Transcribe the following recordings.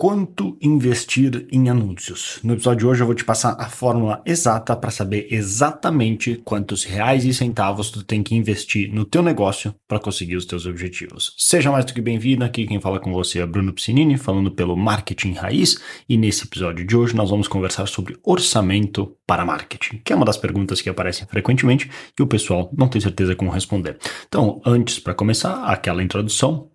Quanto investir em anúncios? No episódio de hoje eu vou te passar a fórmula exata para saber exatamente quantos reais e centavos tu tem que investir no teu negócio para conseguir os teus objetivos. Seja mais do que bem-vindo, aqui quem fala com você é Bruno Piscinini, falando pelo Marketing Raiz, e nesse episódio de hoje nós vamos conversar sobre orçamento para marketing, que é uma das perguntas que aparecem frequentemente e o pessoal não tem certeza como responder. Então, antes para começar, aquela introdução,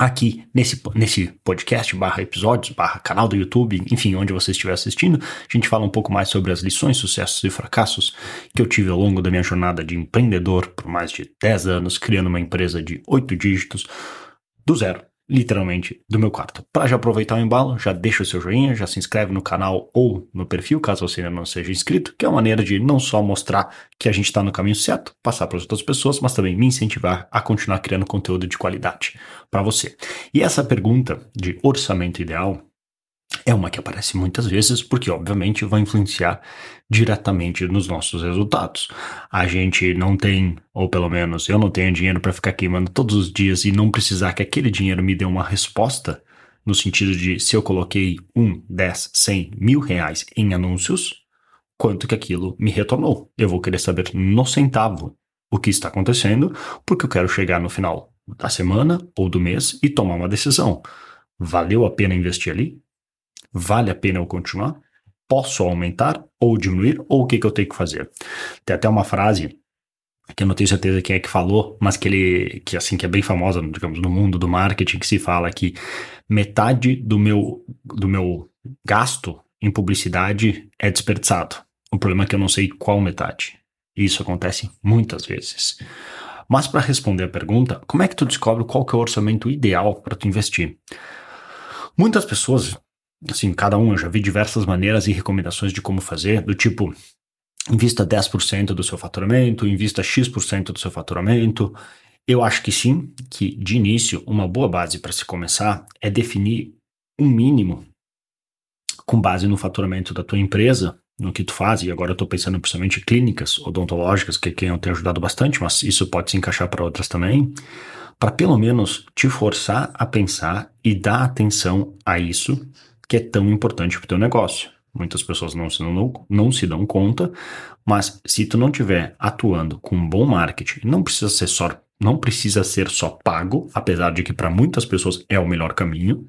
aqui nesse, nesse podcast, barra episódios, barra canal do YouTube, enfim, onde você estiver assistindo, a gente fala um pouco mais sobre as lições, sucessos e fracassos que eu tive ao longo da minha jornada de empreendedor por mais de 10 anos, criando uma empresa de 8 dígitos do zero literalmente, do meu quarto. Para já aproveitar o embalo, já deixa o seu joinha, já se inscreve no canal ou no perfil, caso você ainda não seja inscrito, que é uma maneira de não só mostrar que a gente está no caminho certo, passar para as outras pessoas, mas também me incentivar a continuar criando conteúdo de qualidade para você. E essa pergunta de orçamento ideal é uma que aparece muitas vezes porque, obviamente, vai influenciar diretamente nos nossos resultados. A gente não tem, ou pelo menos eu não tenho dinheiro para ficar queimando todos os dias e não precisar que aquele dinheiro me dê uma resposta, no sentido de se eu coloquei um, dez, cem, mil reais em anúncios, quanto que aquilo me retornou. Eu vou querer saber no centavo o que está acontecendo, porque eu quero chegar no final da semana ou do mês e tomar uma decisão. Valeu a pena investir ali? Vale a pena eu continuar? Posso aumentar ou diminuir? Ou o que, que eu tenho que fazer? Tem até uma frase que eu não tenho certeza quem é que falou, mas que ele, que assim, que é bem famosa, digamos, no mundo do marketing, que se fala que metade do meu, do meu gasto em publicidade é desperdiçado. O problema é que eu não sei qual metade. Isso acontece muitas vezes. Mas para responder a pergunta, como é que tu descobre qual que é o orçamento ideal para tu investir? Muitas pessoas assim, cada um, eu já vi diversas maneiras e recomendações de como fazer, do tipo, invista 10% do seu faturamento, invista X% do seu faturamento. Eu acho que sim, que de início, uma boa base para se começar é definir um mínimo com base no faturamento da tua empresa, no que tu faz, e agora eu estou pensando principalmente em clínicas odontológicas, que é quem eu tenho ajudado bastante, mas isso pode se encaixar para outras também, para pelo menos te forçar a pensar e dar atenção a isso que é tão importante para o teu negócio. Muitas pessoas não se, não, não se dão conta, mas se tu não estiver atuando com um bom marketing, não precisa ser só não precisa ser só pago, apesar de que para muitas pessoas é o melhor caminho,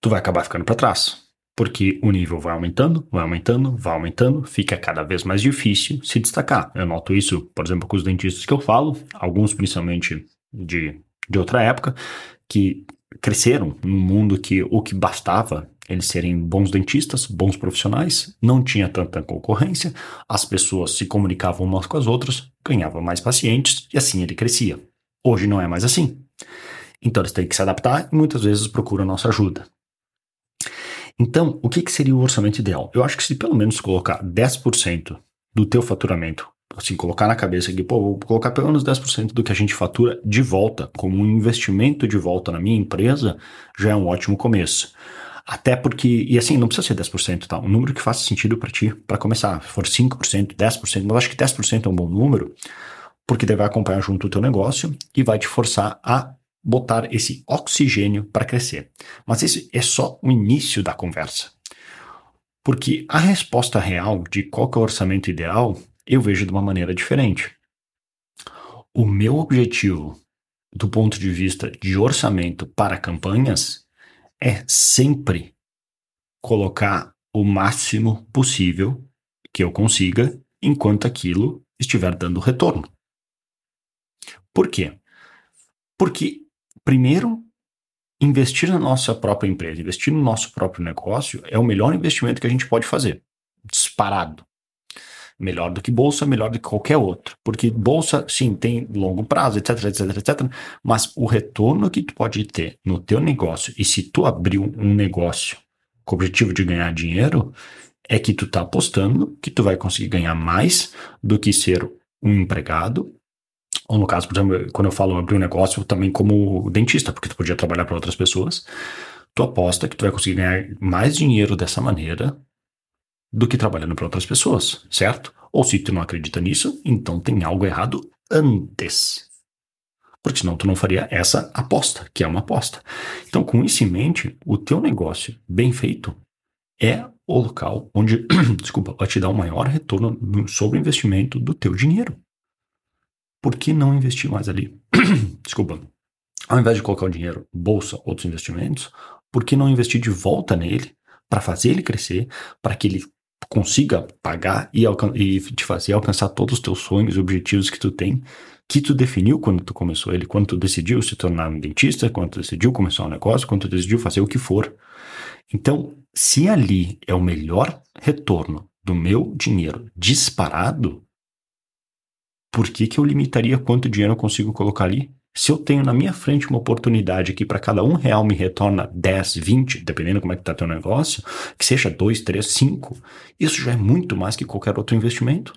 tu vai acabar ficando para trás. Porque o nível vai aumentando, vai aumentando, vai aumentando, fica cada vez mais difícil se destacar. Eu noto isso, por exemplo, com os dentistas que eu falo, alguns principalmente de, de outra época, que cresceram num mundo que o que bastava eles serem bons dentistas, bons profissionais, não tinha tanta concorrência, as pessoas se comunicavam umas com as outras, ganhavam mais pacientes e assim ele crescia. Hoje não é mais assim. Então eles têm que se adaptar e muitas vezes procuram nossa ajuda. Então, o que, que seria o orçamento ideal? Eu acho que se pelo menos colocar 10% do teu faturamento assim, colocar na cabeça que, pô, vou colocar pelo menos 10% do que a gente fatura de volta, como um investimento de volta na minha empresa, já é um ótimo começo. Até porque, e assim, não precisa ser 10%, tá? Um número que faça sentido para ti, para começar. Se for 5%, 10%, mas acho que 10% é um bom número, porque daí vai acompanhar junto o teu negócio e vai te forçar a botar esse oxigênio para crescer. Mas esse é só o início da conversa. Porque a resposta real de qual é o orçamento ideal eu vejo de uma maneira diferente. O meu objetivo, do ponto de vista de orçamento para campanhas, é sempre colocar o máximo possível que eu consiga enquanto aquilo estiver dando retorno. Por quê? Porque, primeiro, investir na nossa própria empresa, investir no nosso próprio negócio é o melhor investimento que a gente pode fazer. Disparado melhor do que bolsa, melhor do que qualquer outro. Porque bolsa, sim, tem longo prazo, etc, etc, etc. Mas o retorno que tu pode ter no teu negócio, e se tu abrir um negócio com o objetivo de ganhar dinheiro, é que tu tá apostando que tu vai conseguir ganhar mais do que ser um empregado. Ou no caso, por exemplo, quando eu falo abrir um negócio também como dentista, porque tu podia trabalhar para outras pessoas, tu aposta que tu vai conseguir ganhar mais dinheiro dessa maneira do que trabalhando para outras pessoas, certo? Ou se tu não acredita nisso, então tem algo errado antes. Porque senão tu não faria essa aposta, que é uma aposta. Então, com isso em mente, o teu negócio bem feito é o local onde, desculpa, vai te dar o maior retorno sobre o investimento do teu dinheiro. Por que não investir mais ali? desculpa. Ao invés de colocar o dinheiro bolsa, outros investimentos, por que não investir de volta nele para fazer ele crescer, para que ele consiga pagar e, e, te fazer alcançar todos os teus sonhos e objetivos que tu tem, que tu definiu quando tu começou ele, quando tu decidiu se tornar um dentista, quando tu decidiu começar um negócio, quando tu decidiu fazer o que for. Então, se ali é o melhor retorno do meu dinheiro disparado, por que, que eu limitaria quanto dinheiro eu consigo colocar ali? Se eu tenho na minha frente uma oportunidade que para cada um real me retorna 10, 20, dependendo como é que está teu negócio, que seja 2, 3, 5, isso já é muito mais que qualquer outro investimento.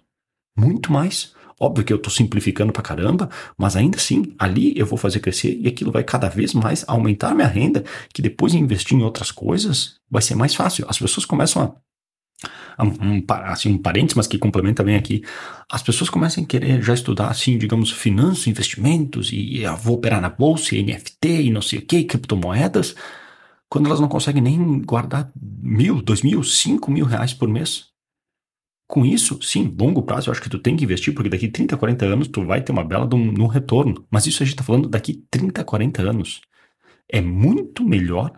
Muito mais. Óbvio que eu estou simplificando para caramba, mas ainda assim, ali eu vou fazer crescer e aquilo vai cada vez mais aumentar minha renda, que depois de investir em outras coisas vai ser mais fácil. As pessoas começam a um, assim, um parênteses, mas que complementa bem aqui, as pessoas começam a querer já estudar, assim, digamos, finanças, investimentos, e, e vou operar na bolsa, e NFT, e não sei o que, criptomoedas, quando elas não conseguem nem guardar mil, dois mil, cinco mil reais por mês. Com isso, sim, longo prazo, eu acho que tu tem que investir, porque daqui 30, 40 anos tu vai ter uma bela no um, retorno. Mas isso a gente está falando daqui 30, 40 anos. É muito melhor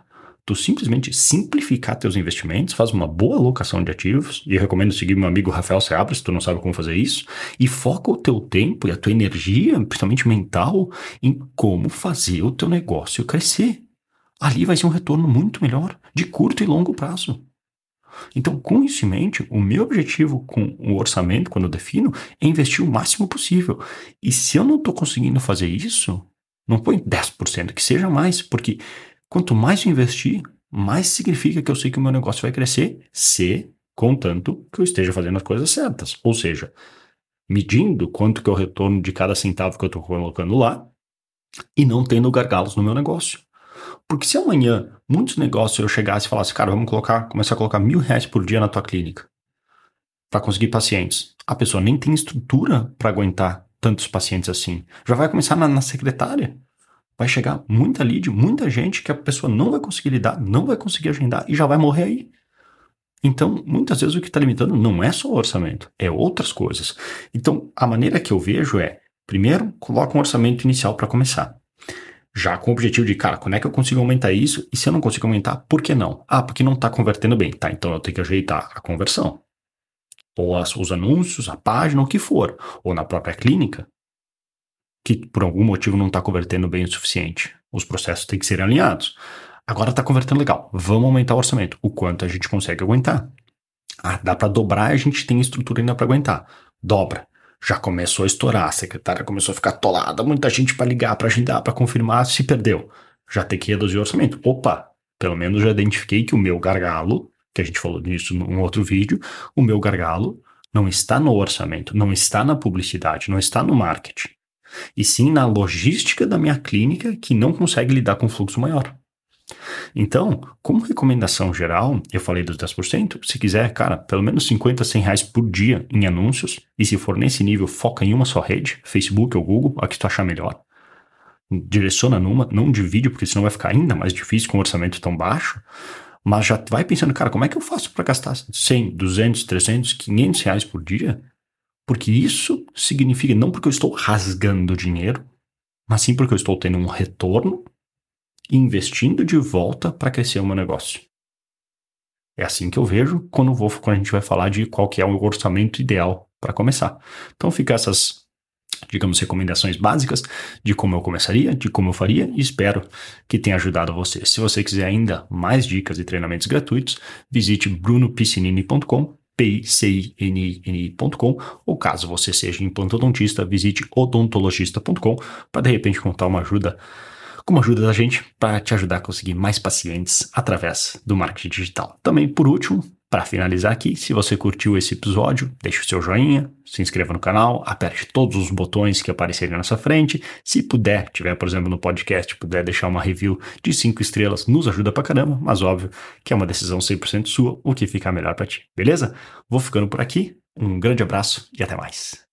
tu simplesmente simplificar teus investimentos, faz uma boa alocação de ativos, e recomendo seguir meu amigo Rafael Seabra, se tu não sabe como fazer isso, e foca o teu tempo e a tua energia, principalmente mental, em como fazer o teu negócio crescer. Ali vai ser um retorno muito melhor, de curto e longo prazo. Então, com isso em mente, o meu objetivo com o orçamento, quando eu defino, é investir o máximo possível. E se eu não estou conseguindo fazer isso, não põe 10%, que seja mais, porque Quanto mais eu investir, mais significa que eu sei que o meu negócio vai crescer, se, contanto, que eu esteja fazendo as coisas certas. Ou seja, medindo quanto que é o retorno de cada centavo que eu estou colocando lá e não tendo gargalos no meu negócio. Porque se amanhã muitos negócios eu chegasse e falasse, cara, vamos colocar, começar a colocar mil reais por dia na tua clínica para conseguir pacientes, a pessoa nem tem estrutura para aguentar tantos pacientes assim. Já vai começar na, na secretária vai chegar muita lead, muita gente que a pessoa não vai conseguir lidar, não vai conseguir agendar e já vai morrer aí. Então, muitas vezes o que está limitando não é só o orçamento, é outras coisas. Então, a maneira que eu vejo é, primeiro, coloca um orçamento inicial para começar. Já com o objetivo de, cara, quando é que eu consigo aumentar isso? E se eu não consigo aumentar, por que não? Ah, porque não está convertendo bem. Tá, então eu tenho que ajeitar a conversão. Ou as, os anúncios, a página, o que for. Ou na própria clínica, que por algum motivo não está convertendo bem o suficiente. Os processos têm que ser alinhados. Agora está convertendo legal. Vamos aumentar o orçamento. O quanto a gente consegue aguentar. Ah, dá para dobrar, a gente tem estrutura ainda para aguentar. Dobra. Já começou a estourar, a secretária começou a ficar atolada, muita gente para ligar, para agendar, para confirmar, se perdeu. Já tem que reduzir o orçamento. Opa, pelo menos já identifiquei que o meu gargalo, que a gente falou nisso num outro vídeo, o meu gargalo não está no orçamento, não está na publicidade, não está no marketing e sim na logística da minha clínica que não consegue lidar com fluxo maior. Então, como recomendação geral, eu falei dos 10%, se quiser, cara, pelo menos 50, 100 reais por dia em anúncios, e se for nesse nível, foca em uma só rede, Facebook ou Google, a que tu achar melhor. Direciona numa, não divide, porque senão vai ficar ainda mais difícil com um orçamento tão baixo, mas já vai pensando, cara, como é que eu faço para gastar 100, 200, 300, 500 reais por dia porque isso significa não porque eu estou rasgando dinheiro, mas sim porque eu estou tendo um retorno e investindo de volta para crescer o meu negócio. É assim que eu vejo quando, vou, quando a gente vai falar de qual que é o orçamento ideal para começar. Então fica essas, digamos, recomendações básicas de como eu começaria, de como eu faria e espero que tenha ajudado você. Se você quiser ainda mais dicas e treinamentos gratuitos, visite brunopiscinini.com pcini.com ou caso você seja implantodontista, visite odontologista.com para de repente contar uma ajuda, com uma ajuda da gente para te ajudar a conseguir mais pacientes através do marketing digital. Também por último, para finalizar aqui, se você curtiu esse episódio, deixe o seu joinha, se inscreva no canal, aperte todos os botões que aparecerem na sua frente. Se puder, tiver, por exemplo, no podcast, puder deixar uma review de 5 estrelas, nos ajuda pra caramba, mas óbvio que é uma decisão 100% sua, o que ficar melhor para ti, beleza? Vou ficando por aqui, um grande abraço e até mais.